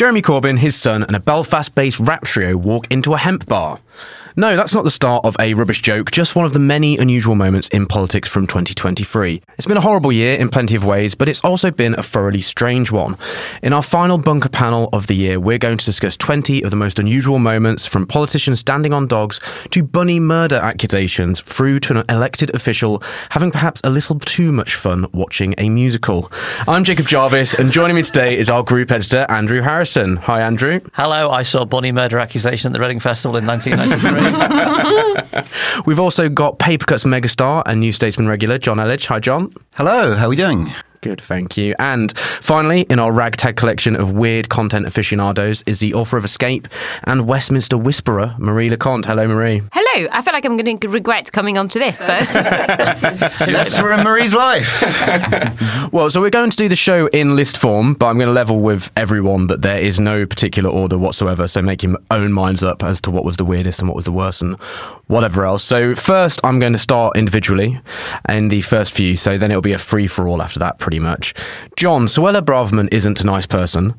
Jeremy Corbyn, his son, and a Belfast based rap trio walk into a hemp bar. No, that's not the start of a rubbish joke, just one of the many unusual moments in politics from 2023. It's been a horrible year in plenty of ways, but it's also been a thoroughly strange one. In our final bunker panel of the year, we're going to discuss 20 of the most unusual moments from politicians standing on dogs to bunny murder accusations through to an elected official having perhaps a little too much fun watching a musical. I'm Jacob Jarvis, and joining me today is our group editor, Andrew Harrison. Hi, Andrew. Hello, I saw Bunny Murder Accusation at the Reading Festival in 1993. We've also got Papercuts megastar and New Statesman regular, Jonn Elledge. Hi, Jonn. Hello, how are we doing? Good, thank you. And finally, in our ragtag collection of weird content aficionados is the author of Escape and Westminster Whisperer, Marie Le Conte. Hello, Marie. Hello. I feel like I'm going to regret coming onto this, but That's ruin Marie's life. Well, so we're going to do the show in list form, but I'm going to level with everyone that there is no particular order whatsoever. So make your own minds up as to what was the weirdest and what was the worst and whatever else. So first, I'm going to start individually in the first few. So then it'll be a free for all after that, pretty much. Jonn, Suella Braverman isn't a nice person,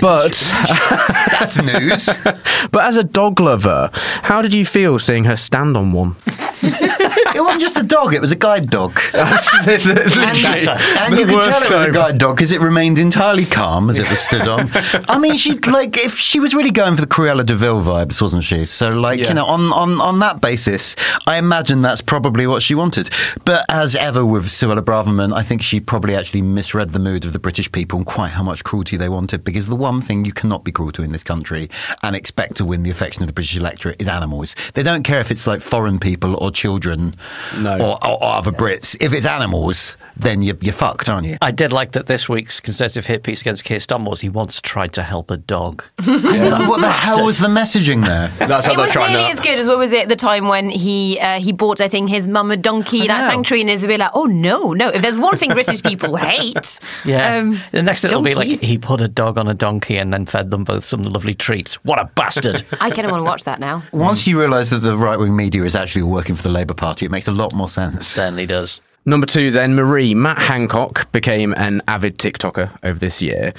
but That's news. but as a dog lover, how did you feel seeing her stand on one? It wasn't just a dog, it was a guide dog. Literally, And you could tell it was a guide dog because it remained entirely calm as it was stood on. I mean, she like if she was really going for the Cruella de Vil vibes, wasn't she? So, like Yeah. you know, on, on on that basis, I imagine that's probably what she wanted. But as ever with Suella Braverman, I think she probably actually misread the mood of the British people and quite how much cruelty they wanted. Because the one thing you cannot be cruel to in this country and expect to win the affection of the British electorate is animals. They don't care if it's like foreign people or children No. or, or, or other Brits. If it's animals, then you're, you're fucked, aren't you? I did like that this week's Conservative hit piece against Keir Starmer was he once tried to help a dog. Like, what the hell was the messaging there? That's how it they're was trying nearly to. as good as what was it the time when he uh, he bought I think his mum a donkey that know. sanctuary and is a bit like oh no no if there's one thing British people hate Yeah. um, the next it'll be like he put a dog on a donkey and then fed them both some lovely treats. What a bastard. I kind of want to watch that now Once you realise that the right wing media is actually working for the Labour Party, it makes a lot more sense. Certainly does. Number two, then Marie Matt Hancock became an avid TikToker over this year.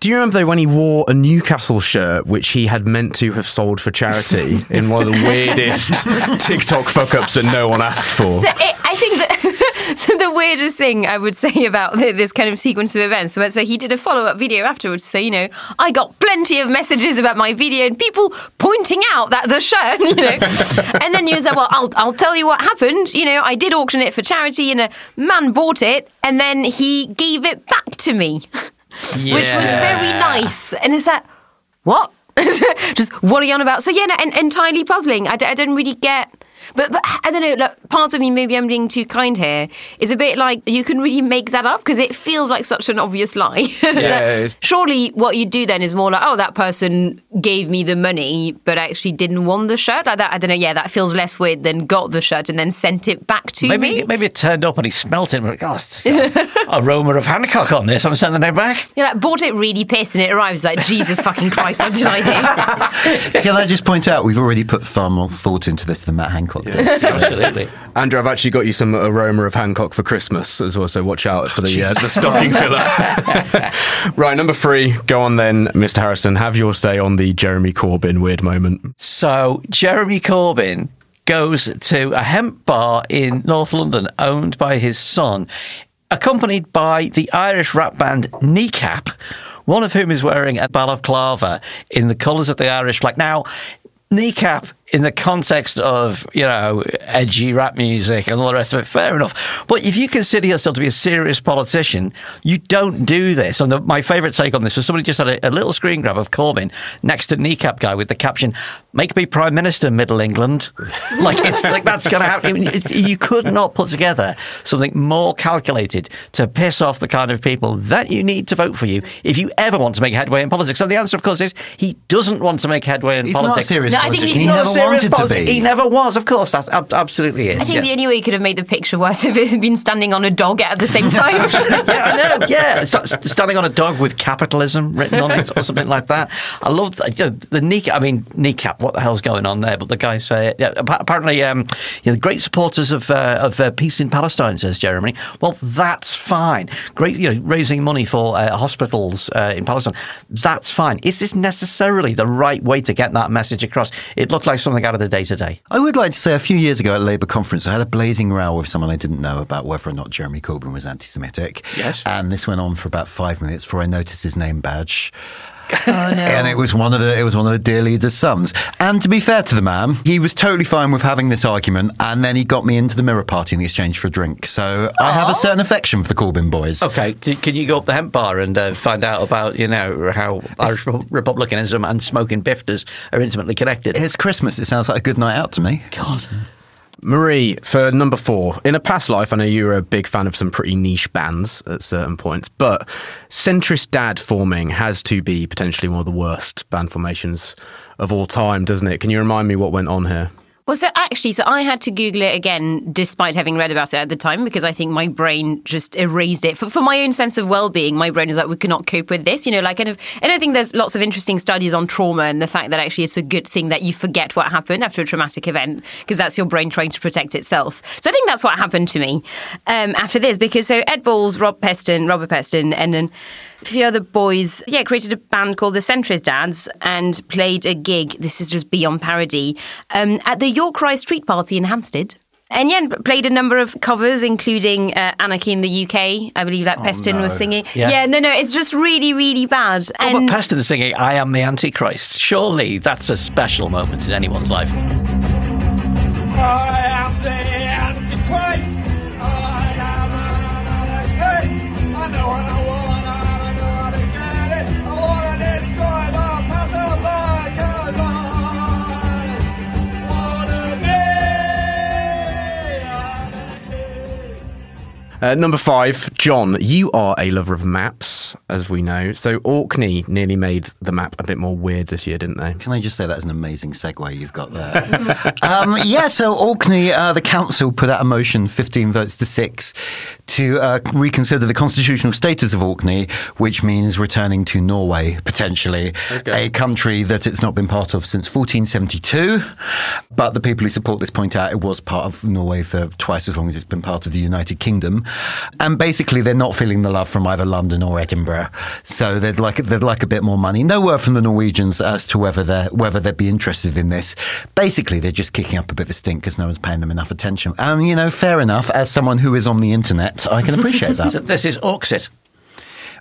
Do you remember though when he wore a Newcastle shirt which he had meant to have sold for charity in one of the weirdest TikTok fuck ups that no one asked for? So it, I think that so the weirdest thing I would say about th- this kind of sequence of events. So, so he did a follow up video afterwards to say, you know, I got plenty of messages about my video and people pointing out that the shirt, you know. and then you said, well, I'll I'll tell you what happened. You know, I did auction it for charity and a man bought it and then he gave it back to me, which was very nice. And it's like, what? Just what are you on about? So yeah, no, en- entirely puzzling. I, d- I don't really get. But, but I don't know. Like, part of me, maybe I'm being too kind here, is a bit like you can really make that up because it feels like such an obvious lie. That it's- surely, what you do then is more like, oh, that person gave me the money, but actually didn't want the shirt. Like that, I don't know. Yeah, that feels less weird than got the shirt and then sent it back to Maybe me. maybe it turned up and he smelt it and went, God, aroma of Hancock on this. I'm sending it back. You're like, bought it really pissed, and it arrives like, Jesus fucking Christ, what did I do? Can I just point out, we've already put far more thought into this than Matt Hancock did. So- Absolutely. Andrew, I've actually got you some aroma of Hancock for Christmas as well, so watch out for the, uh, the stocking filler. right, number three, go on then, Mr. Harrison. Have your say on the Jeremy Corbyn weird moment. So Jeremy Corbyn goes to a hemp bar in North London owned by his son, accompanied by the Irish rap band Kneecap, one of whom is wearing a balaclava in the colours of the Irish flag. Now, Kneecap in the context of, you know, edgy rap music and all the rest of it, fair enough. But if you consider yourself to be a serious politician, you don't do this. And the, my favourite take on this was somebody just had a, a, little screen grab of Corbyn next to Kneecap Guy with the caption, Make me Prime Minister, Middle England. like, it's like that's going to happen. I mean, it, you could not put together something more calculated to piss off the kind of people that you need to vote for you if you ever want to make headway in politics. And the answer, of course, is he doesn't want to make headway in He's politics. not a serious No, I think politician. he- He not never serious wanted to be. He never was, of course. That ab- absolutely is. I think yeah. the only way he could have made the picture worse if it had been standing on a dog at the same time. yeah, I know. Yeah, It's standing on a dog with capitalism written on it or something like that. I love the, you know, the kneecap. I mean, kneecap. What the hell's going on there? But the guy say, yeah, apparently, um, you know, great supporters of uh, of uh, peace in Palestine, says Jeremy. Well, that's fine. Great, you know, raising money for uh, hospitals uh, in Palestine. That's fine. Is this necessarily the right way to get that message across? It looked like something out of the day to day. I would like to say a few years ago at a Labour conference, I had a blazing row with someone I didn't know about whether or not Jeremy Corbyn was anti Semitic. Yes. And this went on for about five minutes before I noticed his name badge. Oh no. And it was one of the it was one of the dear leader's sons. And to be fair to the man, he was totally fine with having this argument, and then he got me into the Mirror Party in exchange for a drink. So I have a certain affection for the Corbyn boys. Okay, can you go up the hemp bar and uh, find out about you know how Irish Repu- republicanism and smoking bifters are intimately connected? It's Christmas. It sounds like a good night out to me. God, Marie, for number four, in a past life, I know you were a big fan of some pretty niche bands at certain points, but centrist dad forming has to be potentially one of the worst band formations of all time, doesn't it? Can you remind me what went on here? Well, so actually, so I had to Google it again, despite having read about it at the time, because I think my brain just erased it. For, for my own sense of well-being, my brain was like, we cannot cope with this, you know. Like, kind of, and I think there's lots of interesting studies on trauma and the fact that actually it's a good thing that you forget what happened after a traumatic event because that's your brain trying to protect itself. So I think that's what happened to me um, after this, because so Ed Balls, Rob Peston, Robert Peston, and then a few other boys, yeah, created a band called the Centrist Dads and played a gig. This is just beyond parody um, at the York Rye Street Party in Hampstead. And yeah, played a number of covers, including uh, Anarchy in the UK. I believe that Peston was singing. Yeah. no, no, it's just really, really bad. oh, and but Peston singing "I Am the Antichrist." Surely that's a special moment in anyone's life. I am the Antichrist. I am an anarchist. I know what Uh, number five, Jonn, you are a lover of maps, as we know. So Orkney nearly made the map a bit more weird this year, didn't they? Can I just say that's an amazing segue you've got there? um, yeah, so Orkney, uh, the council put out a motion, 15 votes to six, to uh, reconsider the constitutional status of Orkney, which means returning to Norway, potentially, a country that it's not been part of since 1472. But the people who support this point out it was part of Norway for twice as long as it's been part of the United Kingdom. And basically, they're not feeling the love from either London or Edinburgh. So they'd like, they'd like a bit more money. No word from the Norwegians as to whether they're, whether they'd be interested in this. Basically, they're just kicking up a bit of stink because no one's paying them enough attention. And, you know, fair enough. As someone who is on the internet, I can appreciate that. This is Orksit.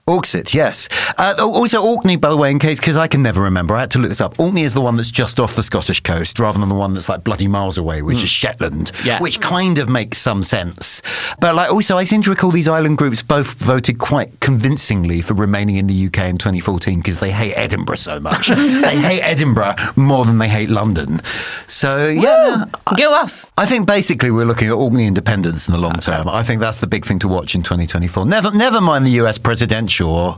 Orksit, yes. Uh, also, Orkney, by the way, in case, because I can never remember, I had to look this up. Orkney is the one that's just off the Scottish coast rather than the one that's like bloody miles away, which is Shetland, Yeah. which kind of makes some sense. But like, also, I seem to recall these island groups both voted quite convincingly for remaining in the UK in 2014 because they hate Edinburgh so much. they hate Edinburgh more than they hate London. So, yeah. go us. I think basically we're looking at Orkney independence in the long term. I think that's the big thing to watch in 2024. Never, never mind the US presidential or,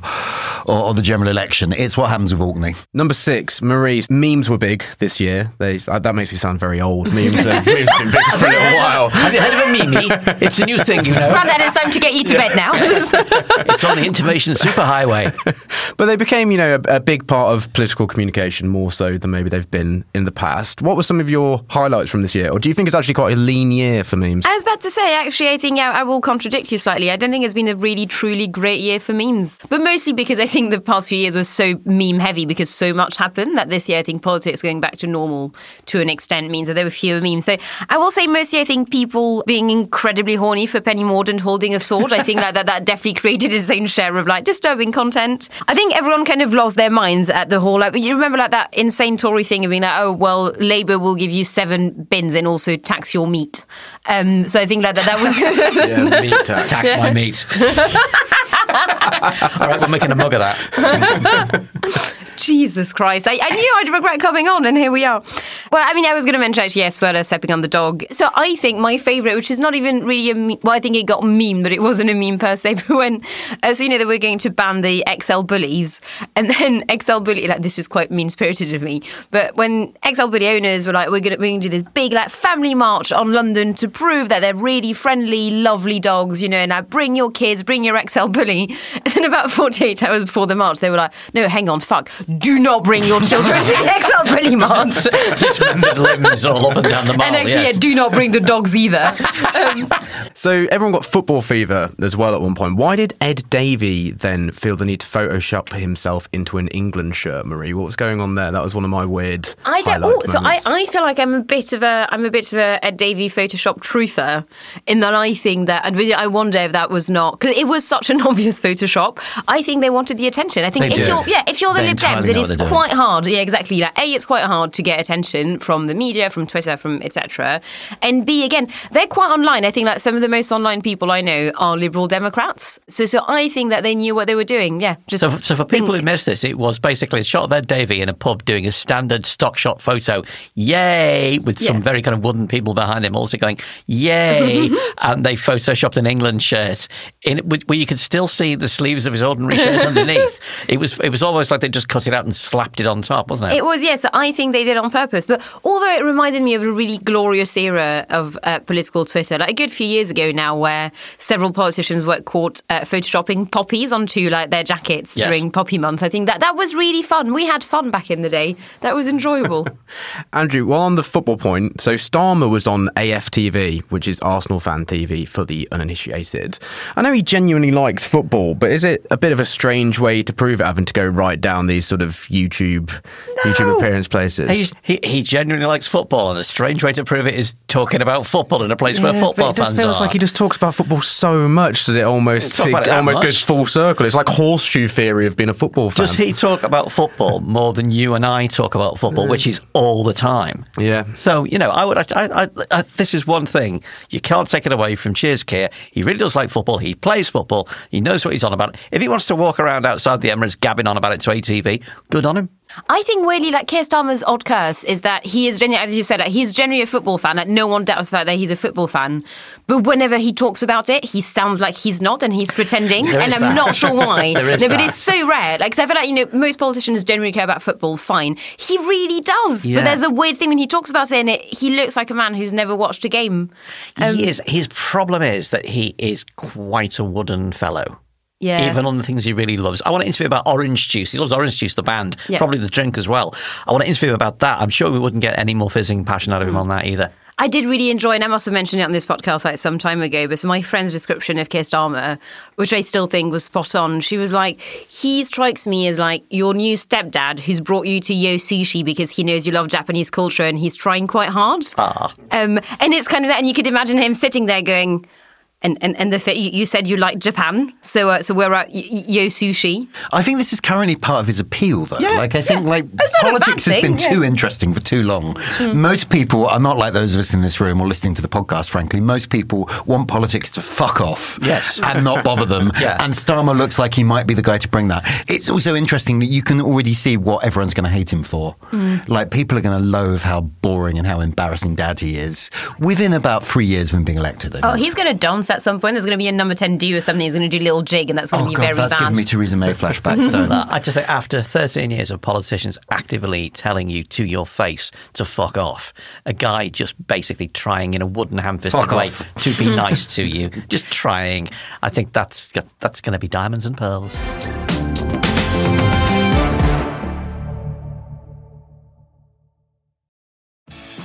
or, or the general election. It's what happens with Orkney. Number six, Marie. Memes were big this year. They, uh, that makes me sound very old. Memes have, memes have been big for a little while. Have you heard of a meme? It's a new thing, you know. Grandad, it's time to get you to bed now. It's on the information superhighway. But they became, you know, a, a big part of political communication more so than maybe they've been in the past. What were some of your highlights from this year? Or do you think it's actually quite a lean year for memes? I was about to say, actually, I think I, I will contradict you slightly. I don't think it's been a really, truly great year for memes. But mostly because I think the past few years were so meme heavy because so much happened that this year I think politics going back to normal to an extent means that there were fewer memes. So I will say mostly I think people being incredibly horny for Penny Mordaunt holding a sword. I think like that that definitely created its own share of like disturbing content. I think everyone kind of lost their minds at the whole like you remember like that insane Tory thing of being like, oh well, Labour will give you seven bins and also tax your meat. Um, so I think like that that was Yeah, meat tax. Tax my meat. All right, we're making a mug of that. Jesus Christ. I, I knew I'd regret coming on, and here we are. Well, I mean, I was going to mention actually, Werner stepping on the dog. So I think my favourite, which is not even really a meme, well, I think it got meme, but it wasn't a meme per se, but when, uh, so you know, they were going to ban the XL bullies, and then XL bully, like, this is quite mean spirited of me, but when XL bully owners were like, we're going to do this big, like, family march on London to prove that they're really friendly, lovely dogs, you know, and like, bring your kids, bring your XL bully. And then about 48 hours before the march, they were like, no, hang on, fuck, do not bring your children to the XL bully march. Dismembered limbs all up and down the mall. And actually, yes. yeah, do not bring the dogs either. Um, So everyone got football fever as well at one point. Why did Ed Davey then feel the need to Photoshop himself into an England shirt, Marie? What was going on there? That was one of my weird. I don't. Oh, so I. I feel like I'm a bit of a I'm a bit of a, a Davey Photoshop truther in that I think that and really I wonder if that was not because it was such an obvious Photoshop. I think they wanted the attention. I think They if do. you're yeah if you're the They Lib Dems, it is what they're doing. quite hard. Yeah, exactly. Like a, it's quite hard to get attention from the media, from Twitter, from etc. And b again, they're quite online. I think like some of the most online people I know are Liberal Democrats. So so I think that they knew what they were doing. Yeah, just So, so for people think- who missed this, it was basically a shot of Ed Davey in a pub doing a standard stock shot photo, yay, with some Yeah. very kind of wooden people behind him also going, yay. and they photoshopped an England shirt in where you could still see the sleeves of his ordinary shirt underneath. It was it was almost like they just cut it out and slapped it on top, wasn't it? It was, yes. I think they did it on purpose. But although it reminded me of a really glorious era of uh, political Twitter, like a good few years ago now, where several politicians were caught uh, photoshopping poppies onto like their jackets Yes. during Poppy Month. I think that that was really fun. We had fun back in the day. That was enjoyable. Andrew, while on the football point, so Starmer was on AFTV, which is Arsenal fan TV for the uninitiated. I know he genuinely likes football, but is it a bit of a strange way to prove it, having to go right down these sort of YouTube YouTube appearance places? He, he, he genuinely likes football, and a strange way to prove it is talking about football in a place where football it fans feels are. like he just talks about football so much that it almost it almost much. goes full circle. It's like horseshoe theory of being a football fan. Does he talk about football more than you and I talk about football, which is all the time? Yeah. So you know, I would. I, I, I, this is one thing you can't take it away from Cheers Keir. He really does like football. He plays football. He knows what he's on about. If he wants to walk around outside the Emirates gabbing on about it to ATV, good on him. I think weirdly, like Keir Starmer's odd curse is that he is genuinely, as you've said, like, he's generally a football fan. Like no one doubts the fact that he's a football fan. But whenever he talks about it, he sounds like he's not, and he's pretending. And I'm that. not sure why. No, but that. it's so rare. Like, 'cause I feel like you know most politicians generally care about football. Fine, he really does. Yeah. But there's a weird thing when he talks about it, and it, he looks like a man who's never watched a game. Um, he is. His problem is that he is quite a wooden fellow. Yeah. Even on the things he really loves. I want to interview about Orange Juice. He loves Orange Juice, the band, Yeah. probably the drink as well. I want to interview about that. I'm sure we wouldn't get any more fizzing passion out of him on that either. I did really enjoy, and I must have mentioned it on this podcast like some time ago, but so my friend's description of Keir Starmer, which I still think was spot on, she was like, he strikes me as like your new stepdad who's brought you to Yo Sushi because he knows you love Japanese culture and he's trying quite hard. Ah. Um, and it's kind of that, and you could imagine him sitting there going, and, and, and the fit, you, you said you like Japan, so uh, so we're at y- y- Yo Sushi. I think this is currently part of his appeal, though. Yeah, like I think, like It's not a bad politics has been yeah. Too interesting for too long. Most people are not like those of us in this room or listening to the podcast. Frankly, most people want politics to fuck off, Yes. and not bother them. Yeah. And Starmer looks like he might be the guy to bring that. It's also interesting that you can already see what everyone's going to hate him for. Hmm. Like people are going to loathe how boring and how embarrassing dad he is within about three years of him being elected. I Oh, think. he's going to dance at some point. There's going to be a number 10 do or something. He's going to do a little jig, and that's going to Oh be god, very that's bad. giving me Theresa May flashbacks. Don't. I just say after 13 years of politicians actively telling you to your face to fuck off, a guy just basically trying in a wooden ham-fisted way off. to be nice to you, just trying. I think that's that's going to be diamonds and pearls.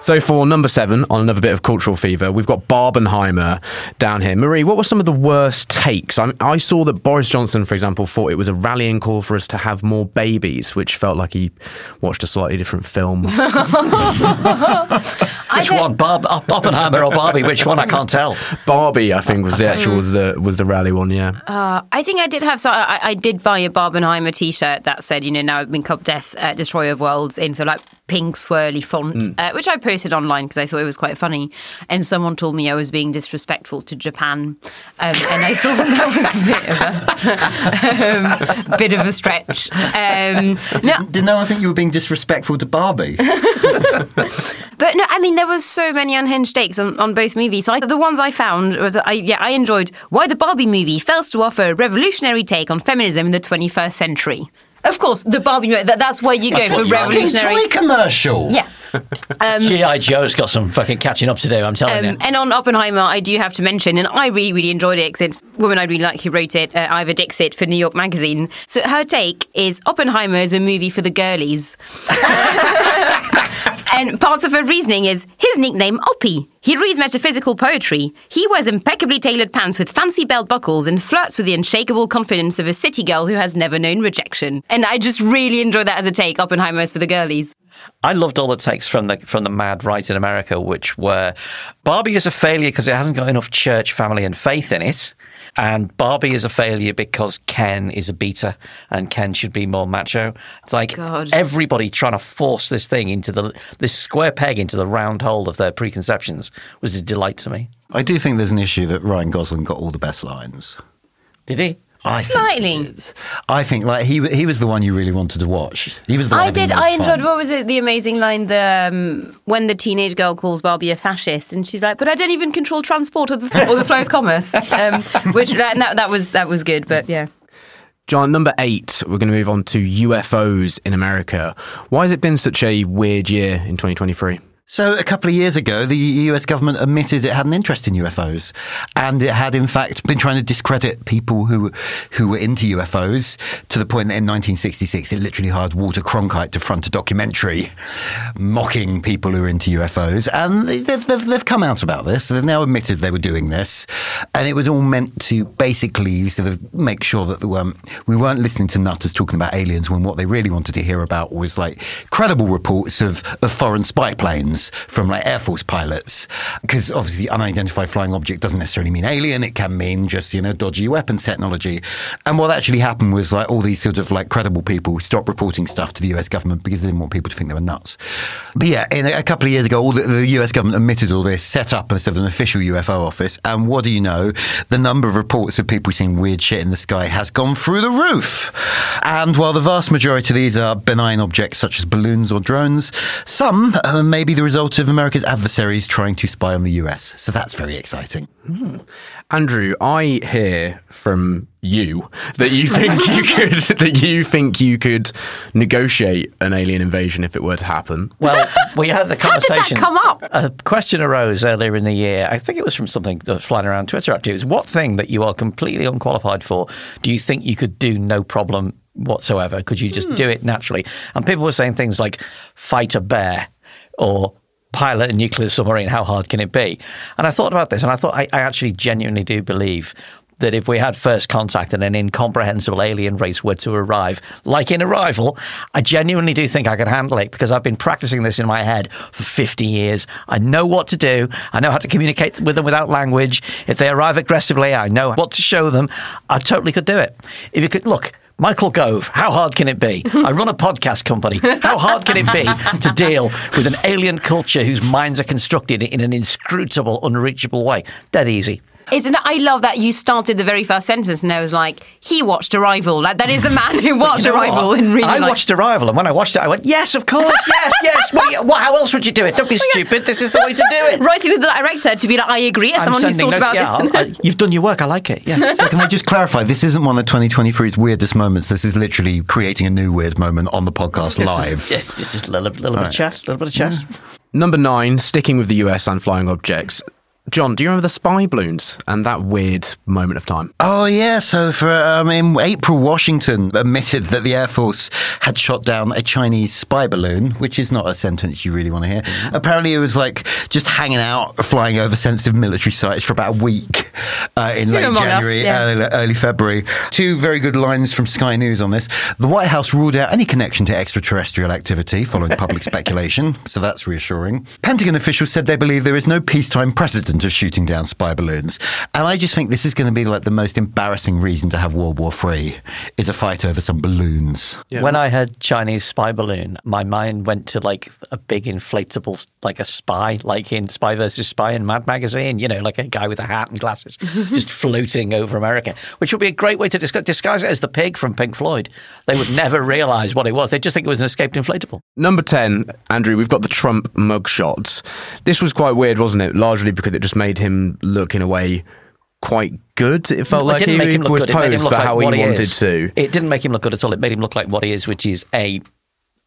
So for number seven, on another bit of cultural fever, we've got Barbenheimer down here. Marie, what were some of the worst takes? I, I saw that Boris Johnson, for example, thought it was a rallying call for us to have more babies, which felt like he watched a slightly different film. Which one, Bob, Oppenheimer or Barbie? Which one? I can't tell. Barbie, I think, was the actual was the was the rally one. Yeah. Uh, I think I did have so I, I did buy a Barbenheimer T-shirt that said, you know, now I've been Cup Death, uh, Destroyer of Worlds in so like pink swirly font, uh, which I posted online because I thought it was quite funny. And someone told me I was being disrespectful to Japan, um, and I thought that was a bit of a um, bit of a stretch. Um, no, Did no one think you were being disrespectful to Barbie? But no, I mean there was so many unhinged takes on, on both movies. So I, the ones I found was I yeah I enjoyed why the Barbie movie fails to offer a revolutionary take on feminism in the 21st century. Of course, the Barbie that, that's where you go for revolutionary. toy commercial. Yeah. G.I. Joe's got some fucking catching up to do, I'm telling Um, you. and on Oppenheimer, I do have to mention, and I really, really enjoyed it because it's a woman I really like who wrote it, uh, Iva Dixit for New York Magazine. So her take is Oppenheimer is a movie for the girlies. and part of her reasoning is his nickname Oppie. He reads metaphysical poetry. He wears impeccably tailored pants with fancy belt buckles and flirts with the unshakable confidence of a city girl who has never known rejection. And I just really enjoy that as a take. Oppenheimer is for the girlies. I loved all the takes from the from the mad right in America, which were Barbie is a failure because it hasn't got enough church, family, and faith in it. And Barbie is a failure because Ken is a beater and Ken should be more macho. It's like God. everybody trying to force this thing into the this square peg into the round hole of their preconceptions was a delight to me. I do think there's an issue that Ryan Gosling got all the best lines. Did he? I think Slightly. he. I think like he he was the one you really wanted to watch. He was the one I having did. I enjoyed. fun. What was it? The amazing line: the um, when the teenage girl calls Barbie a fascist, and she's like, "But I don't even control transport or the, or the flow of commerce." Um, which that, that that was that was good. But yeah, Jonn, number eight, we're going to move on to UFOs in America. Why has it been such a weird year in 2023? So, a couple of years ago, the US government admitted it had an interest in UFOs, and it had, in fact, been trying to discredit people who who were into UFOs to the point that in 1966 it literally hired Walter Cronkite to front a documentary mocking people who were into UFOs, and they- they've, they've, they've come out about this. They've now admitted they were doing this, and it was all meant to basically sort of make sure that weren't, we weren't listening to nutters talking about aliens when what they really wanted to hear about was like credible reports of, of foreign spy planes from like Air Force pilots. Because obviously, unidentified flying object doesn't necessarily mean alien, it can mean just, you know, dodgy weapons technology. And what actually happened was like all these sort of like credible people stopped reporting stuff to the US government because they didn't want people to think they were nuts. But yeah, in a, couple of years ago, all the, the US government admitted all this, set up sort of an official UFO office. And what do you know? The number of reports of people seeing weird shit in the sky has gone through the roof. And while the vast majority of these are benign objects such as balloons or drones, some uh, may the result of America's adversaries trying to spy on the US. So that's very exciting. Hmm. Andrew, I hear from you that you think you could that you think you could negotiate an alien invasion if it were to happen. Well, we had the conversation. How did that conversation. come up? A question arose earlier in the year. I think it was from something that was flying around Twitter. Actually, it was what thing that you are completely unqualified for do you think you could do no problem whatsoever? Could you just hmm. do it naturally? And people were saying things like fight a bear or pilot a nuclear submarine. How hard can it be? And I thought about this, and I thought I, I actually genuinely do believe that if we had first contact and an incomprehensible alien race were to arrive, like in Arrival, I genuinely do think I could handle it because I've been practicing this in my head for 50 years. I know what to do. I know how to communicate with them without language. If they arrive aggressively, I know what to show them. I totally could do it. If you could look, Michael Gove, how hard can it be? I run a podcast company. How hard can it be to deal with an alien culture whose minds are constructed in an inscrutable, unreachable way? Dead easy. Isn't it? I love that you started the very first sentence and I was like, he watched Arrival. Like, that is a man who watched You know Arrival what? and really I liked- watched Arrival, and when I watched it, I went, "Yes, of course, yes, yes." What, you- what- how else would you do it? Don't be oh stupid. This is the way to do it. Writing with the director to be like, I agree, as I'm someone who's sending thought about this. I- you've done your work. I like it. Yeah. So can I just clarify? This isn't one of 2023's weirdest moments. This is literally creating a new weird moment on the podcast live. Yes, just, just a little, little bit of chat. A little bit of chat. Number nine, sticking with the US and flying objects. Jonn, do you remember the spy balloons and that weird moment of time? Oh yeah, so for um, in April, Washington admitted that the Air Force had shot down a Chinese spy balloon, which is not a sentence you really want to hear. Apparently, it was like just hanging out, flying over sensitive military sites for about a week uh, in late among us, January, yeah. early, early February. Two very good lines from Sky News on this. The White House ruled out any connection to extraterrestrial activity following public speculation, so that's reassuring. Pentagon officials said they believe there is no peacetime precedent of shooting down spy balloons, and I just think this is going to be like the most embarrassing reason to have World War Three is a fight over some balloons. When I heard Chinese spy balloon, my mind went to like a big inflatable, like a spy, like in Spy versus Spy in Mad Magazine. You know, like a guy with a hat and glasses, just floating over America, which would be a great way to disguise, disguise it as the pig from Pink Floyd. They would never realise what it was. They'd just think it was an escaped inflatable. Number 10, Andrew, we've got the Trump mugshots. This was quite weird, wasn't it? Largely because it just made him look in a way quite good. It felt it like he was good. It made him posed for like how he he wanted is. to. It didn't make him look good at all. It made him look like what he is, which is a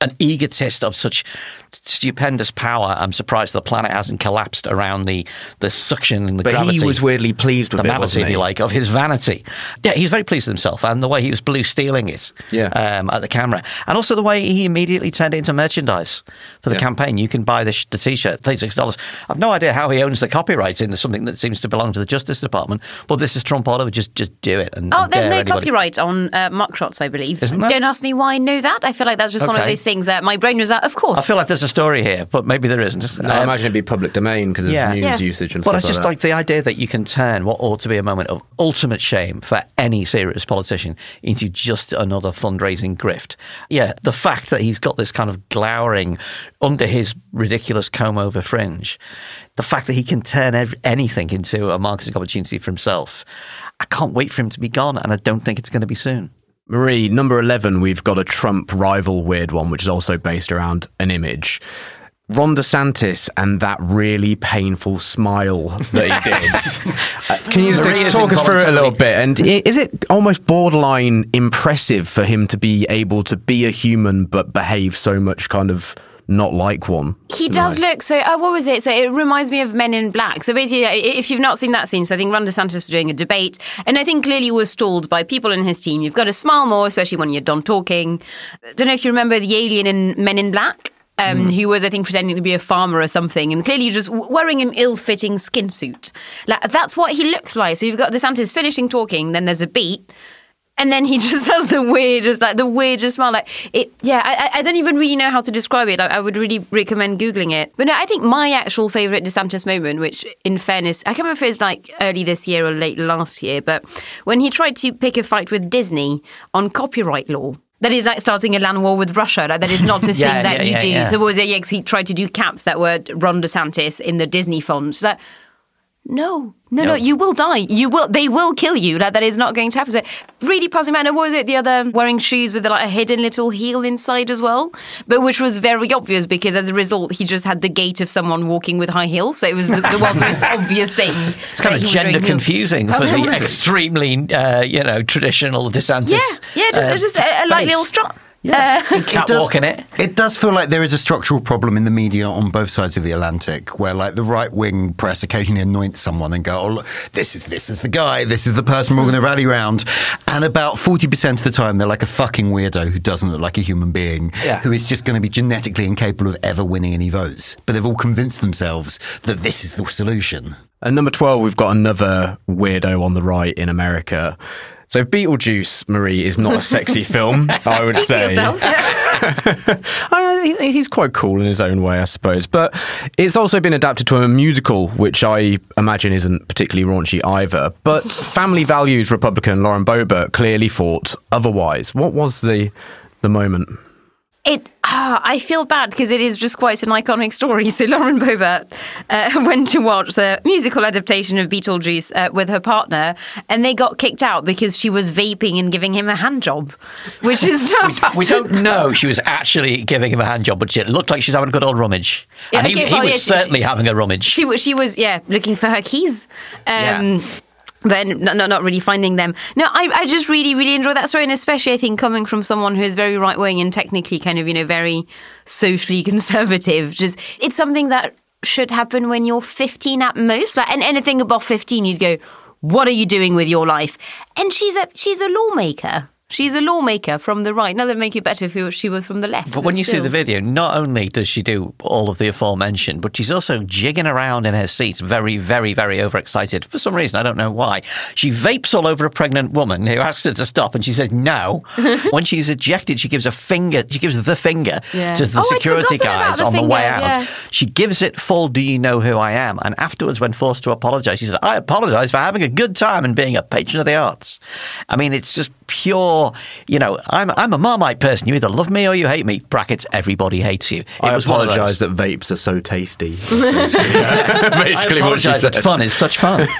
an egotist of such stupendous power. I'm surprised the planet hasn't collapsed around the the suction and the But gravity. he was weirdly pleased with the it, malady, wasn't if he? you like, of his vanity. Yeah, he's very pleased with himself and the way he was blue stealing it Yeah. um, at the camera. And also the way he immediately turned it into merchandise for the Yeah. campaign. You can buy the, sh- the t-shirt, $36. I've no idea how he owns the copyrights in something that seems to belong to the Justice Department, but this is Trump Oliver. Just, just do it. And, Oh, and there's no anybody. copyright on uh, mugshots, I believe. Isn't there? Don't ask me why I know that. I feel like that's just one of those things that my brain was like, of course. I feel like there's a story here, but maybe there isn't. No, I Um, imagine it'd be public domain because of Yeah. news Yeah. usage and But stuff Well, it's just like like the idea that you can turn what ought to be a moment of ultimate shame for any serious politician into just another fundraising grift. Yeah, the fact that he's got this kind of glowering under his ridiculous comb over fringe, the fact that he can turn ev- anything into a marketing opportunity for himself. I can't wait for him to be gone, and I don't think it's going to be soon. Marie, number 11, we've got a Trump rival weird one, which is also based around an image. Ron DeSantis and that really painful smile that he did. Uh, Can you just Marie talk us through it a little bit? And is it almost borderline impressive for him to be able to be a human but behave so much kind of not like one? He does look so. Uh, what was it? So it reminds me of Men in Black. So basically, if you've not seen that scene, so I think Ron DeSantis was doing a debate, and I think clearly was stalled by people in his team. You've got to smile more, especially when you're done talking. I don't know if you remember the alien in Men in Black. Um, Who was, I think, pretending to be a farmer or something, and clearly just wearing an ill-fitting skin suit. Like that's what he looks like. So you've got DeSantis finishing talking, then there's a beat, and then he just does the weirdest, like the weirdest smile. Like it, yeah. I, I- don't even really know how to describe it. I, I would really recommend googling it. But no, I think my actual favorite DeSantis moment, which, in fairness, I can't remember if it was like early this year or late last year, but when he tried to pick a fight with Disney on copyright law. That is like starting a land war with Russia. Like, that is not a thing that yeah, you yeah, do. yeah. So what was it? Yeah, he tried to do caps that were Ron DeSantis in the Disney font. So no, no, no, No. you will die. You will. They will kill you. Like that is not going to happen. So really puzzling man. And what was it? The other wearing shoes with like a hidden little heel inside as well, but which was very obvious because as a result, he just had the gait of someone walking with high heels. So it was the, the world's most obvious thing. It's kind of gender confusing for the extremely, uh, you know, traditional DeSantis. Yeah, yeah, just uh, just a, a light little strut. Yeah, Uh, catwalking it. It does feel like there is a structural problem in the media on both sides of the Atlantic, where like the right wing press occasionally anoints someone and go, "Oh, look, this is this is the guy, this is the person we're going to rally round," and about forty percent of the time they're like a fucking weirdo who doesn't look like a human being, Yeah. who is just going to be genetically incapable of ever winning any votes. But they've all convinced themselves that this is the solution. At number 12, we've got another weirdo on the right in America. So Beetlejuice, Marie, is not a sexy film, I would say. I, he's quite cool in his own way, I suppose. But it's also been adapted to a musical, which I imagine isn't particularly raunchy either. But Family Values Republican Lauren Boebert clearly thought otherwise. What was the the moment? It. ah, I feel bad because it is just quite an iconic story. So Lauren Boebert uh, went to watch the musical adaptation of Beetlejuice uh, with her partner, and they got kicked out because she was vaping and giving him a hand job, which is just. We don't know she was actually giving him a hand job, but it looked like she's having a good old rummage. Yeah, and he, okay, he well, was yeah, she- certainly she- having a rummage. She was, she was, yeah, looking for her keys. Um, Yeah. But not, not, really finding them. No, I, I just really, really enjoy that story. And especially, I think, coming from someone who is very right wing and technically kind of, you know, very socially conservative, just it's something that should happen when you're 15 at most. Like, and anything above 15, you'd go, what are you doing with your life? And she's a, she's a lawmaker. She's a lawmaker from the right. Now that make it better if she was from the left. But when you see the video, not only does she do all of the aforementioned, but she's also jigging around in her seat, very, very, very overexcited. For some reason, I don't know why. She vapes all over a pregnant woman who asks her to stop, and she says no. when she's ejected, she gives a finger. She gives the finger Yeah. to the Oh, security guys the on the way out. yeah. She gives it full. Do you know who I am? And afterwards, when forced to apologise, she says, "I apologise for having a good time and being a patron of the arts." I mean, it's just pure. You know, I'm I'm a Marmite person. You either love me or you hate me. Brackets. Everybody hates you. It I was one of those. apologise that vapes are so tasty. Basically, I what she apologise. It's said. fun. It's such fun.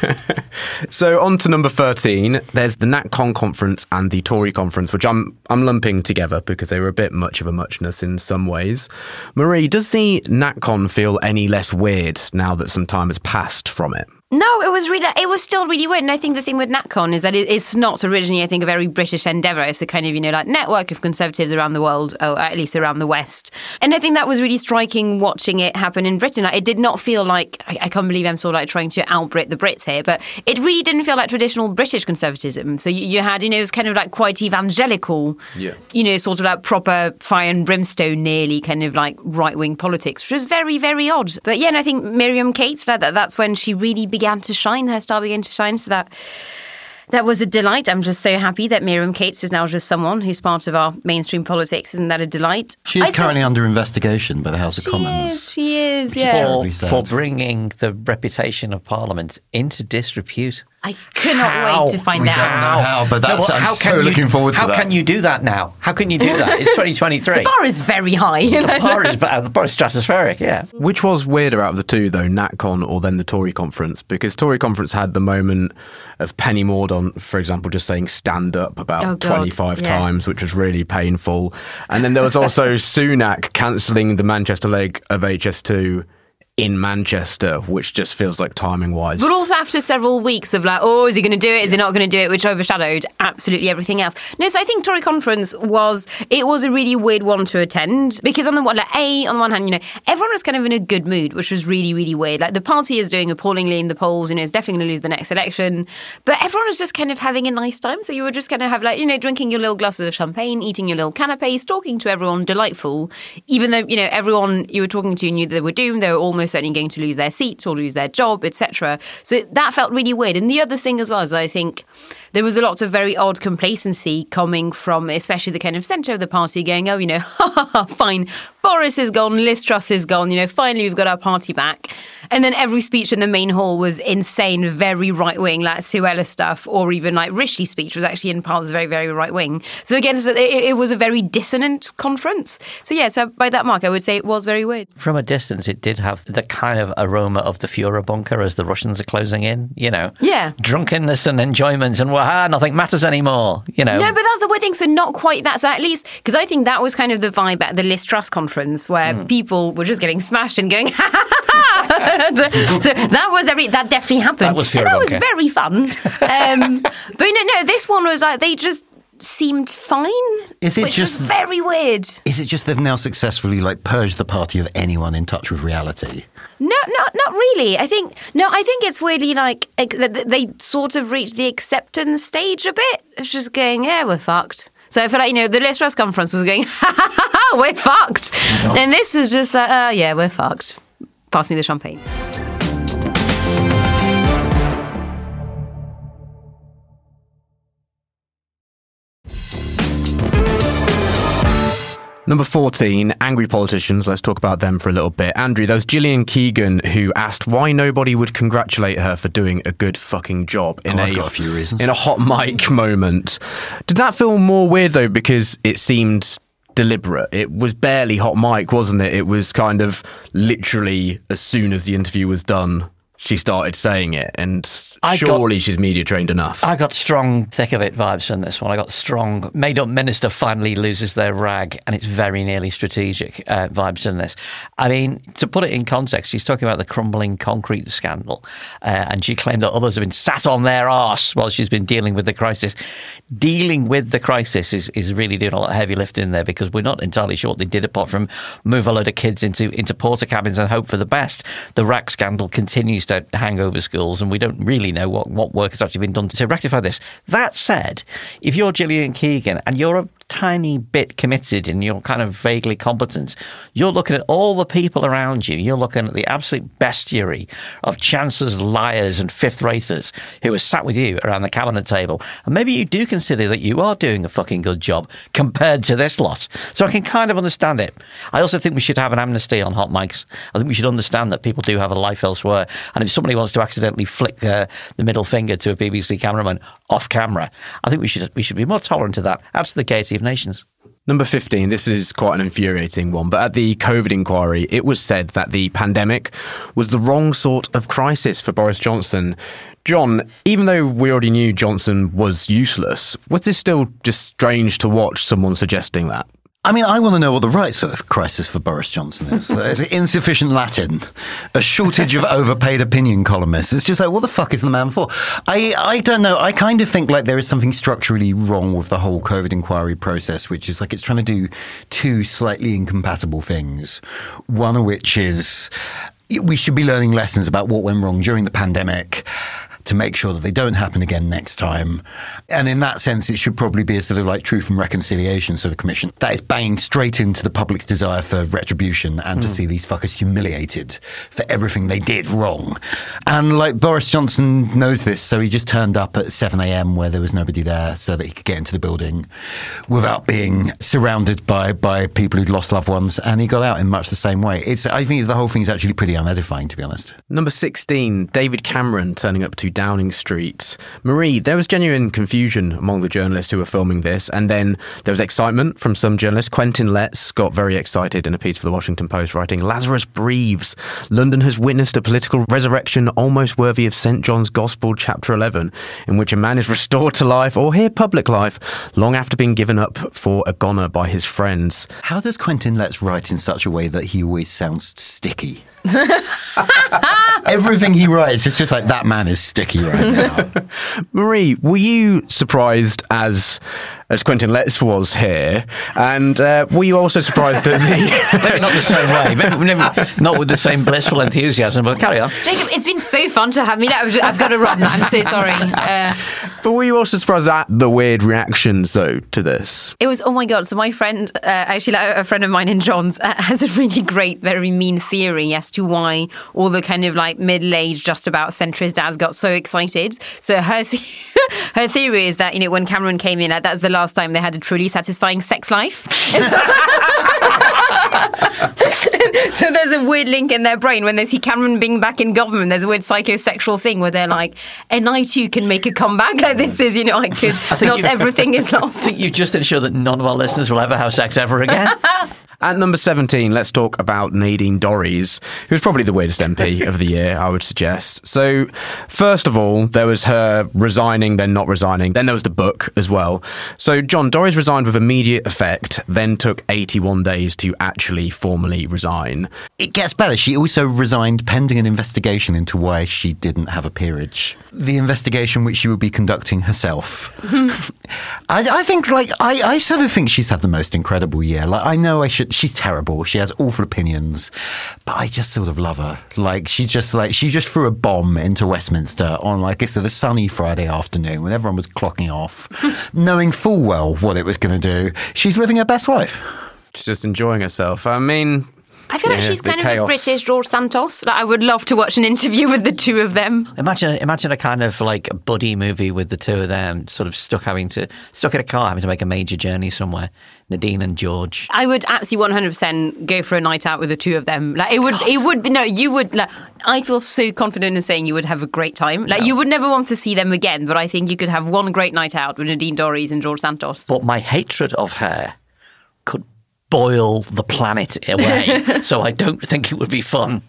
So on to number thirteen. There's the NatCon conference and the Tory conference, which I'm I'm lumping together because they were a bit much of a muchness in some ways. Marie, does the NatCon feel any less weird now that some time has passed from it? No, it was really, it was still really weird. And I think the thing with NatCon is that it, it's not originally, I think, a very British endeavour. It's a kind of, you know, like network of conservatives around the world, or at least around the West. And I think that was really striking watching it happen in Britain. Like, it did not feel like, I, I can't believe I'm sort of like trying to out-Brit the Brits here, but it really didn't feel like traditional British conservatism. So you, you had, you know, it was kind of like quite evangelical, Yeah. you know, sort of like proper fire and brimstone, nearly kind of like right wing politics, which was very, very odd. But yeah, and I think Miriam Cates, that that's when she really began to shine. Her star began to shine. So that that was a delight. I'm just so happy that Miriam Cates is now just someone who's part of our mainstream politics. Isn't that a delight? She is I still- currently under investigation by the House of She Commons. is. She is. is Yeah. terrible. for, for bringing the reputation of Parliament into disrepute. I cannot How? wait to find We out. don't know how, but that's, well, I'm how so can you- looking forward to how that. can you do that now? How can you do that? It's 2023. The bar is very high. You know? The bar is, uh, the bar is stratospheric, yeah. Which was weirder out of the two, though, NatCon or then the Tory conference? Because Tory conference had the moment of Penny Mordaunt, for example, just saying stand up about Oh, 25 yeah. times, which was really painful. And then there was also Sunak cancelling the Manchester leg of HS2 in Manchester, which just feels like timing wise. But also after several weeks of like, oh, is he going to do it? Is he not going to do it? Which overshadowed absolutely everything else. No, so I think Tory conference was it was a really weird one to attend because on the one, like a on the one hand, you know, everyone was kind of in a good mood, which was really really weird. Like the party is doing appallingly in the polls, you know, it's definitely going to lose the next election, but everyone was just kind of having a nice time. So you were just going to have like you know drinking your little glasses of champagne, eating your little canapes, talking to everyone, delightful. Even though you know everyone you were talking to knew they were doomed, they were almost certainly going to lose their seat or lose their job, etc. So that felt really weird. And the other thing as well is I think there was a lot of very odd complacency coming from especially the kind of centre of the party going, oh, you know, fine, Boris is gone, Liz Truss is gone, you know, finally we've got our party back. And then every speech in the main hall was insane, very right wing, like Suella stuff, or even like Rishi's speech was actually in parts very, very right wing. So again, it, it was a very dissonant conference. So yeah, so by that mark, I would say it was very weird. From a distance, it did have the kind of aroma of the Führer bunker as the Russians are closing in, you know. Yeah. Drunkenness and enjoyment and waha, nothing matters anymore, you know. No, but that's the weird thing. So not quite that. So at least because I think that was kind of the vibe at the Liz Truss conference where Hmm. people were just getting smashed and going. Ha, ha, ha, ha. so that was every that definitely happened. That was and that was very fun. Um, but no, no, this one was like they just seemed fine. Is it which just- was very weird? Is it just they've now successfully like purged the party of anyone in touch with reality? No, not not really. I think no. I think it's weirdly like ex- that that they sort of reached the acceptance stage a bit. It's just going, yeah, we're fucked. So I feel like you know the Liz Truss conference was going, ha ha ha, ha we're fucked, and this was just like, uh, yeah, we're fucked. Pass me the champagne. Number 14, angry politicians. Let's talk about them for a little bit. Andrew, there was Gillian Keegan who asked why nobody would congratulate her for doing a good fucking job in Oh, a a few reasons. in a hot mic moment. Did that feel more weird though because it seemed deliberate? It was barely hot mic, wasn't it? It was kind of literally as soon as the interview was done, she started saying it and I got- surely she's media trained enough. I got strong thick of it vibes from this one. I got strong made up minister finally loses their rag, and it's very nearly strategic uh, vibes in this. I mean, to put it in context, she's talking about the crumbling concrete scandal, uh, and she claimed that others have been sat on their arse while she's been dealing with the crisis. Dealing with the crisis is, is really doing a lot of heavy lifting there because we're not entirely sure what they did apart from move a load of kids into into Portakabins and hope for the best. The RAAC scandal continues to hang over schools, and we don't really know what, what work has actually been done to rectify this. That said, if you're Gillian Keegan and you're a tiny bit committed and you're kind of vaguely competent, you're looking at all the people around you. You're looking at the absolute bestiary of chancers, liars, and fifth raters who are sat with you around the cabinet table. And maybe you do consider that you are doing a fucking good job compared to this lot. So I can kind of understand it. I also think we should have an amnesty on hot mics. I think we should understand that people do have a life elsewhere. And if somebody wants to accidentally flick uh, the middle finger to a BBC cameraman off camera, I think we should we should be more tolerant of that. Adds to the gaiety of nations. Number 15, this is quite an infuriating one, but at the COVID inquiry, it was said that the pandemic was the wrong sort of crisis for Boris Johnson. Jonn, even though we already knew Johnson was useless, was this still just strange to watch someone suggesting that? I mean, I want to know what the right sort of crisis for Boris Johnson is. Is it insufficient Latin? A shortage of overpaid opinion columnists? It's just like, what the fuck is the man for? I, I don't know. I kind of think like there is something structurally wrong with the whole COVID inquiry process, which is like it's trying to do two slightly incompatible things. One of which is we should be learning lessons about what went wrong during the pandemic to make sure that they don't happen again next time. And in that sense, it should probably be a sort of like truth and reconciliation. So the commission that is banging straight into the public's desire for retribution and to hmm. see these fuckers humiliated for everything they did wrong. And like Boris Johnson knows this, so he just turned up at 7 a.m. where there was nobody there so that he could get into the building without being surrounded by, by people who'd lost loved ones. And he got out in much the same way. It's, I think the whole thing is actually pretty unedifying, to be honest. Number 16, David Cameron turning up to Downing Street. Marie, there was genuine confusion among the journalists who were filming this, and then there was excitement from some journalists. Quentin Letts got very excited in a piece for the Washington Post, writing Lazarus breathes. London has witnessed a political resurrection almost worthy of St. John's Gospel, chapter 11, in which a man is restored to life, or here public life, long after being given up for a goner by his friends. How does Quentin Letts write in such a way that he always sounds sticky? Everything he writes, it's just like that man is sticky right now. Marie, were you surprised as as Quentin Letts was here, and uh, were you also surprised at the? Maybe not the same way, maybe, maybe not with the same blissful enthusiasm, but carry on. Jacob, it's been so fun to have me. I've, just- I've got to run. I'm so sorry. Uh, but were you also surprised at the weird reactions though to this? It was oh my god! So my friend, uh, actually like, a friend of mine in Jonn's, uh, has a really great, very mean theory as to why all the kind of like middle-aged, just about centrist dads got so excited. So her the- her theory is that you know when Cameron came in, uh, that's the last time they had a truly satisfying sex life. so there's a weird link in their brain when they see Cameron being back in government. There's a weird psychosexual thing where they're like, and I too can make a comeback. Like this is, you know, I could. not you- everything is I lost. think you've just ensured that none of our listeners will ever have sex ever again. At number 17, let's talk about Nadine Dorries, who's probably the weirdest MP of the year, I would suggest. So, first of all, there was her resigning, then not resigning. Then there was the book as well. So, Jonn, Dorries resigned with immediate effect, then took 81 days to actually formally resign. It gets better. She also resigned pending an investigation into why she didn't have a peerage. The investigation which she would be conducting herself. I, I think, like, I, I sort of think she's had the most incredible year. Like, I know I should. She's terrible. She has awful opinions, but I just sort of love her. Like, she just like she just threw a bomb into Westminster on like a sort of sunny Friday afternoon when everyone was clocking off, knowing full well what it was going to do. She's living her best life. She's just enjoying herself. I mean, I feel like she's the kind of chaos. the British George Santos. Like, I would love to watch an interview with the two of them. Imagine, imagine a kind of like a buddy movie with the two of them, sort of stuck having to stuck in a car, having to make a major journey somewhere. Nadine and George. I would absolutely 100% go for a night out with the two of them. Like it would, it would be no. You would. Like, I feel so confident in saying you would have a great time. Like you would never want to see them again, but I think you could have one great night out with Nadine Dorries and George Santos. But my hatred of her could boil the planet away. so I don't think it would be fun.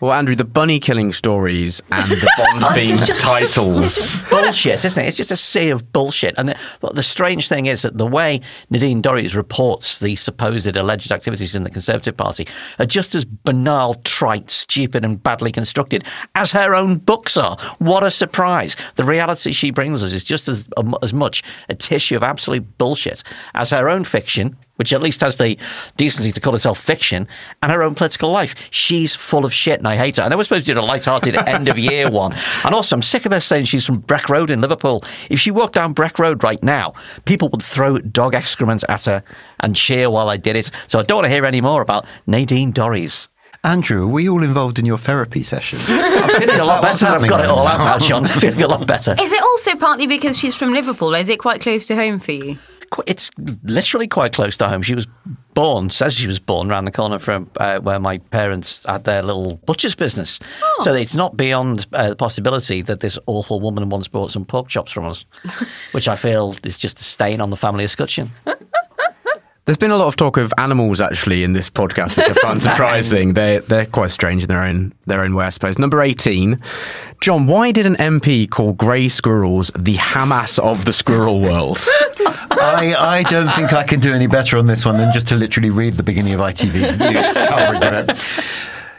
well, Andrew, the bunny killing stories and the Bond themed titles. bullshit, isn't it? It's just a sea of bullshit. And the, but the strange thing is that the way Nadine Dorries reports the supposed alleged activities in the Conservative Party are just as banal, trite, stupid, and badly constructed as her own books are. What a surprise! The reality she brings us is just as um, as much a tissue of absolute bullshit as her own fiction. Which at least has the decency to call itself fiction, and her own political life. She's full of shit, and I hate her. And I know we're supposed to do a light-hearted end of year one, and also I'm sick of her saying she's from Breck Road in Liverpool. If she walked down Breck Road right now, people would throw dog excrement at her and cheer while I did it. So I don't want to hear any more about Nadine Dorries. Andrew, are we all involved in your therapy session? I'm feeling a lot better. I've got it happening all right out now? now, Jonn. I'm feeling a lot better. Is it also partly because she's from Liverpool? Is it quite close to home for you? It's literally quite close to home. She was born, says she was born around the corner from uh, where my parents had their little butcher's business. So it's not beyond uh, the possibility that this awful woman once bought some pork chops from us, which I feel is just a stain on the family escutcheon. There's been a lot of talk of animals actually in this podcast, which I find surprising. They're they're quite strange in their own their own way, I suppose. Number eighteen, Jonn. Why did an MP call grey squirrels the Hamas of the squirrel world? I, I don't think I can do any better on this one than just to literally read the beginning of ITV's news coverage of it.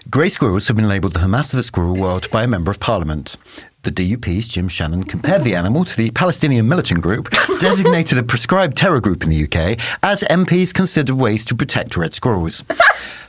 Grey squirrels have been labelled the Hamas of the squirrel world by a member of parliament. The DUP's Jim Shannon compared the animal to the Palestinian militant group, designated a prescribed terror group in the UK, as MPs considered ways to protect red squirrels.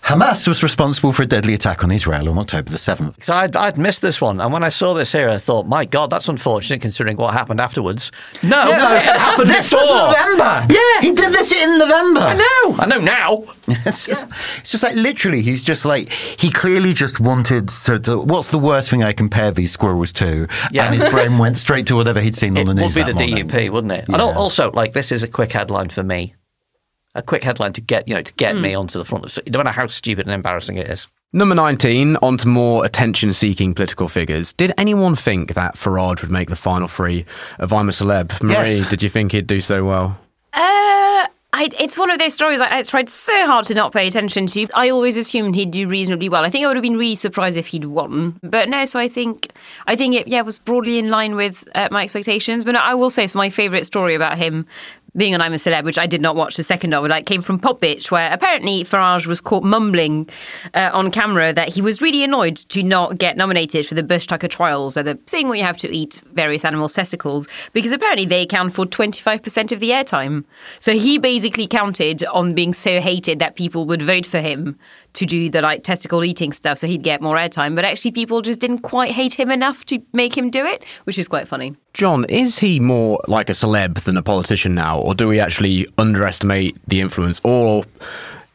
Hamas was responsible for a deadly attack on Israel on October the 7th. So I'd, I'd missed this one. And when I saw this here, I thought, my God, that's unfortunate considering what happened afterwards. No, no, it happened This before. was November! Yeah. He did this in November! I know. I know now. It's just, it's just like literally, he's just like he clearly just wanted to, to. What's the worst thing I compare these squirrels to? Yeah. And his brain went straight to whatever he'd seen It on the news. It would be that the morning. DUP, wouldn't it? And Yeah. al- also, like, this is a quick headline for me. A quick headline to get you know to get Hmm. me onto the front. of No matter how stupid and embarrassing it is. Number 19, on to more attention seeking political figures. Did anyone think that Farage would make the final three of I'm a Celeb? Marie, Yes. did you think he'd do so well? Uh, I, it's one of those stories I, I tried so hard to not pay attention to. I always assumed he'd do reasonably well. I think I would have been really surprised if he'd won, but no. So I think I think it yeah was broadly in line with uh, my expectations. But no, I will say, so my favourite story about him being on I'm a Celeb, which I did not watch the second of, like came from Popbitch, where apparently Farage was caught mumbling uh, on camera that he was really annoyed to not get nominated for the Bush Tucker trials, or the thing where you have to eat various animals' testicles, because apparently they account for 25% of the airtime. So he basically counted on being so hated that people would vote for him to do the like testicle eating stuff so he'd get more airtime. But actually, people just didn't quite hate him enough to make him do it, which is quite funny. Jonn, is he more like a celeb than a politician now, or do we actually underestimate the influence, or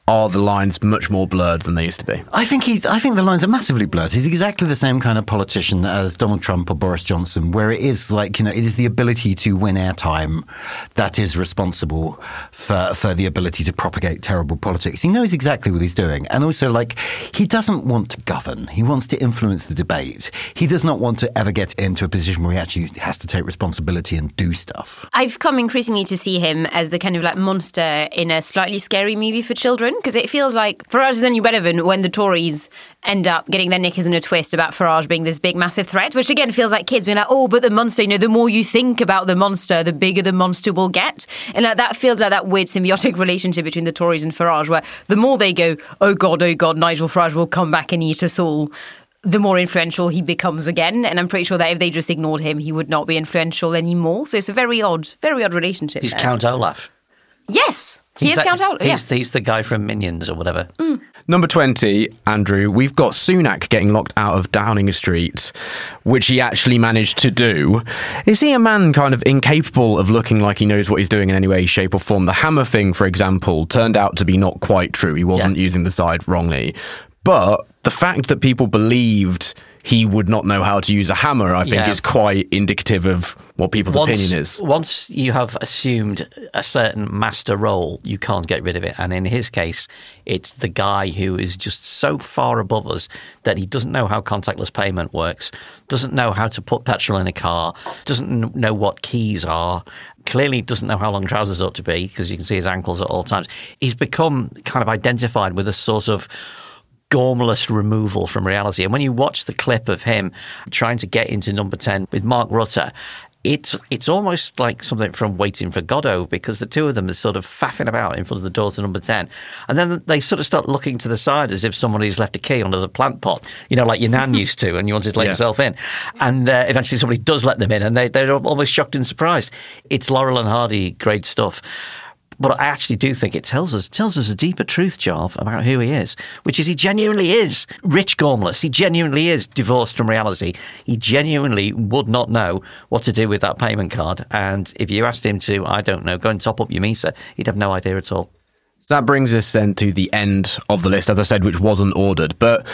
are the lines much more blurred than they used to be? I think he's. I think the lines are massively blurred. He's exactly the same kind of politician as Donald Trump or Boris Johnson, where it is like you know, it is the ability to win airtime that is responsible for for the ability to propagate terrible politics. He knows exactly what he's doing, and also like he doesn't want to govern. He wants to influence the debate. He does not want to ever get into a position where he actually has to take responsibility and do stuff. I've come increasingly to see him as the kind of like monster in a slightly scary movie for children because it feels like Farage is only relevant when the Tories end up getting their knickers in a twist about Farage being this big, massive threat, which again feels like kids being like, oh, but the monster, you know, the more you think about the monster, the bigger the monster will get. And like, that feels like that weird symbiotic relationship between the Tories and Farage, where the more they go, oh God, oh God, Nigel Farage will come back and eat us all the more influential he becomes again. And I'm pretty sure that if they just ignored him, he would not be influential anymore. So it's a very odd, very odd relationship. He's there. Count Olaf. Yes, he He's is that- Count Olaf. Yeah. He's, he's the guy from Minions or whatever. Number 20, Andrew, we've got Sunak getting locked out of Downing Street, which he actually managed to do. Is he a man kind of incapable of looking like he knows what he's doing in any way, shape, or form? The hammer thing, for example, turned out to be not quite true. He wasn't Yeah. using the side wrongly. But the fact that people believed he would not know how to use a hammer, I think, Yeah. is quite indicative of what people's opinion is. Once you have assumed a certain master role, you can't get rid of it. And in his case, it's the guy who is just so far above us that he doesn't know how contactless payment works, doesn't know how to put petrol in a car, doesn't know what keys are. Clearly doesn't know how long trousers ought to be because you can see his ankles at all times. He's become kind of identified with a sort of gormless removal from reality. And when you watch the clip of him trying to get into number 10 with Mark Rutte, it's it's almost like something from Waiting for Godot because the two of them are sort of faffing about in front of the door to number 10. And then they sort of start looking to the side as if somebody's left a key under the plant pot, you know, like your nan used to, and you wanted to let Yeah. yourself in. And uh, eventually somebody does let them in, and they, they're almost shocked and surprised. It's Laurel and Hardy, great stuff. But I actually do think it tells us tells us a deeper truth, Jarv, about who he is, which is he genuinely is rich gormless. He genuinely is divorced from reality. He genuinely would not know what to do with that payment card. And if you asked him to, I don't know, go and top up your Misa, he'd have no idea at all. So that brings us then to the end of the list, as I said, which wasn't ordered. But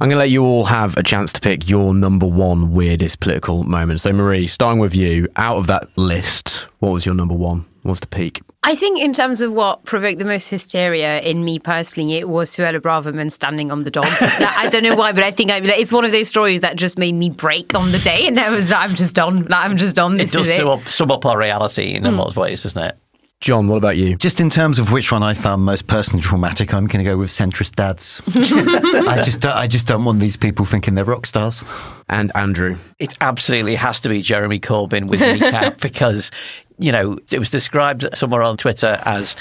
I'm going to let you all have a chance to pick your number one weirdest political moment. So, Marie, starting with you, out of that list, what was your number one? What was the peak? I think in terms of what provoked the most hysteria in me personally, it was Suella Braverman standing on the dog. Like, I don't know why, but I think I, like, it's one of those stories that just made me break on the day, and I was I'm just done. Like, I'm just done. This It does is it. sum up, sum up our reality in a hmm. lot of ways, doesn't it? Jonn, what about you? Just in terms of which one I found most personally traumatic, I'm going to go with centrist dads. I just, don't, I just don't want these people thinking they're rock stars. And Andrew. It absolutely has to be Jeremy Corbyn with kneecap because, you know, it was described somewhere on Twitter as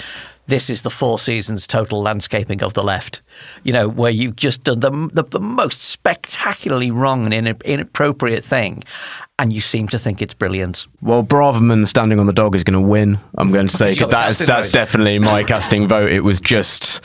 this is the four seasons total landscaping of the left, you know, where you've just done the, the, the most spectacularly wrong and inappropriate thing. And you seem to think it's brilliant. Well, Braverman standing on the dog is going to win. I'm going to say You that is, that's vote. definitely my casting vote. It was just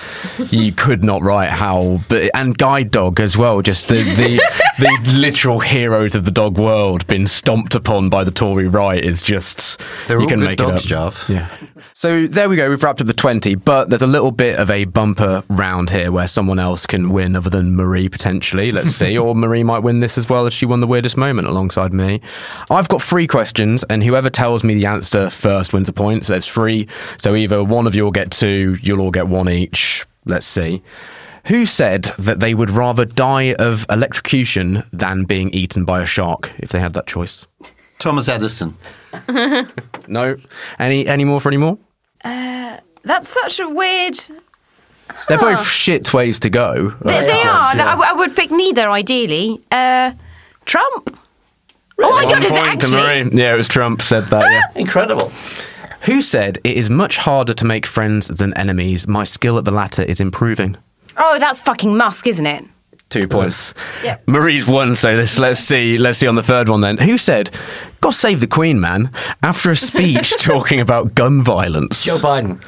you could not write how, but and guide dog as well. Just the the, the literal heroes of the dog world been stomped upon by the Tory right is just They're you all can good make dogs, it up. Jav. Yeah. So there we go. We've wrapped up the 20, but there's a little bit of a bumper round here where someone else can win other than Marie potentially. Let's see. or Marie might win this as well as she won the weirdest moment alongside me. I've got three questions, and whoever tells me the answer first wins a point. So there's three. So either one of you will get two, you'll all get one each. Let's see. Who said that they would rather die of electrocution than being eaten by a shark if they had that choice? Thomas Edison. No. Any any more for any more? That's such a weird. They're both shit ways to go. They, they are. and I, I would pick neither ideally. Uh, Trump. Oh my One god, is it point to actually? Marie. Yeah, it was Trump said that. Yeah. Incredible. Who said it is much harder to make friends than enemies? My skill at the latter is improving. Oh, that's fucking Musk, isn't it? Two points. Yep. Marie's one, so this, let's see. Let's see on the third one then. Who said, "God save the Queen, man"? After a speech talking about gun violence. Joe Biden.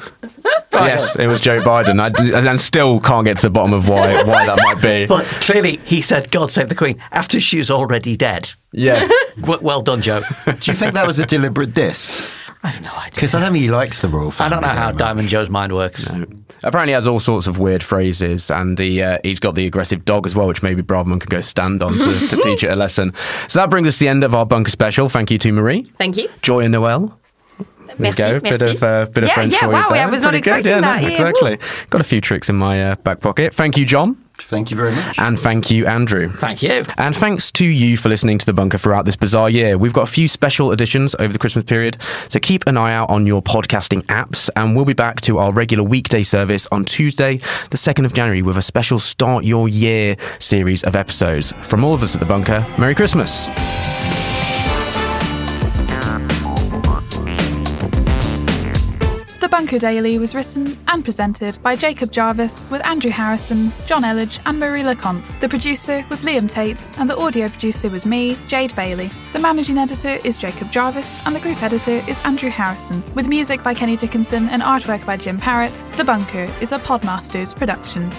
yes, it was Joe Biden. I, d- and still can't get to the bottom of why why that might be. But clearly he said, God save the Queen, after she's already dead. Yeah. W- well done, Joe. Do you think that was a deliberate diss? I have no idea. Because I don't think he likes the royal family. I don't know how much. Diamond Joe's mind works. Apparently, he has all sorts of weird phrases, and the, uh, he's got the aggressive dog as well, which maybe Braverman can go stand on to, to teach it a lesson. So that brings us to the end of our bunker special. Thank you to Marie, Thank you. Joy, and Noel. There Merci, you go. Bit of uh, bit of Yeah, French yeah, for you wow, there. I was not Pretty good. expecting yeah, that, No, yeah, exactly. Got a few tricks in my uh, back pocket. Thank you, Jonn, Thank you very much. and thank you, Andrew. Thank you. And thanks to you for listening to The Bunker throughout this bizarre year. We've got a few special editions over the Christmas period, so keep an eye out on your podcasting apps. And we'll be back to our regular weekday service on Tuesday, the 2nd of January, with a special Start Your Year series of episodes. From all of us at The Bunker, Merry Christmas. The Bunker Daily was written and presented by Jacob Jarvis with Andrew Harrison, Jonn Elledge, and Marie Le Conte. The producer was Liam Tait, and the audio producer was me, Jade Bailey. The managing editor is Jacob Jarvis, and the group editor is Andrew Harrison. With music by Kenny Dickinson and artwork by Jim Parrott, The Bunker is a Podmasters production.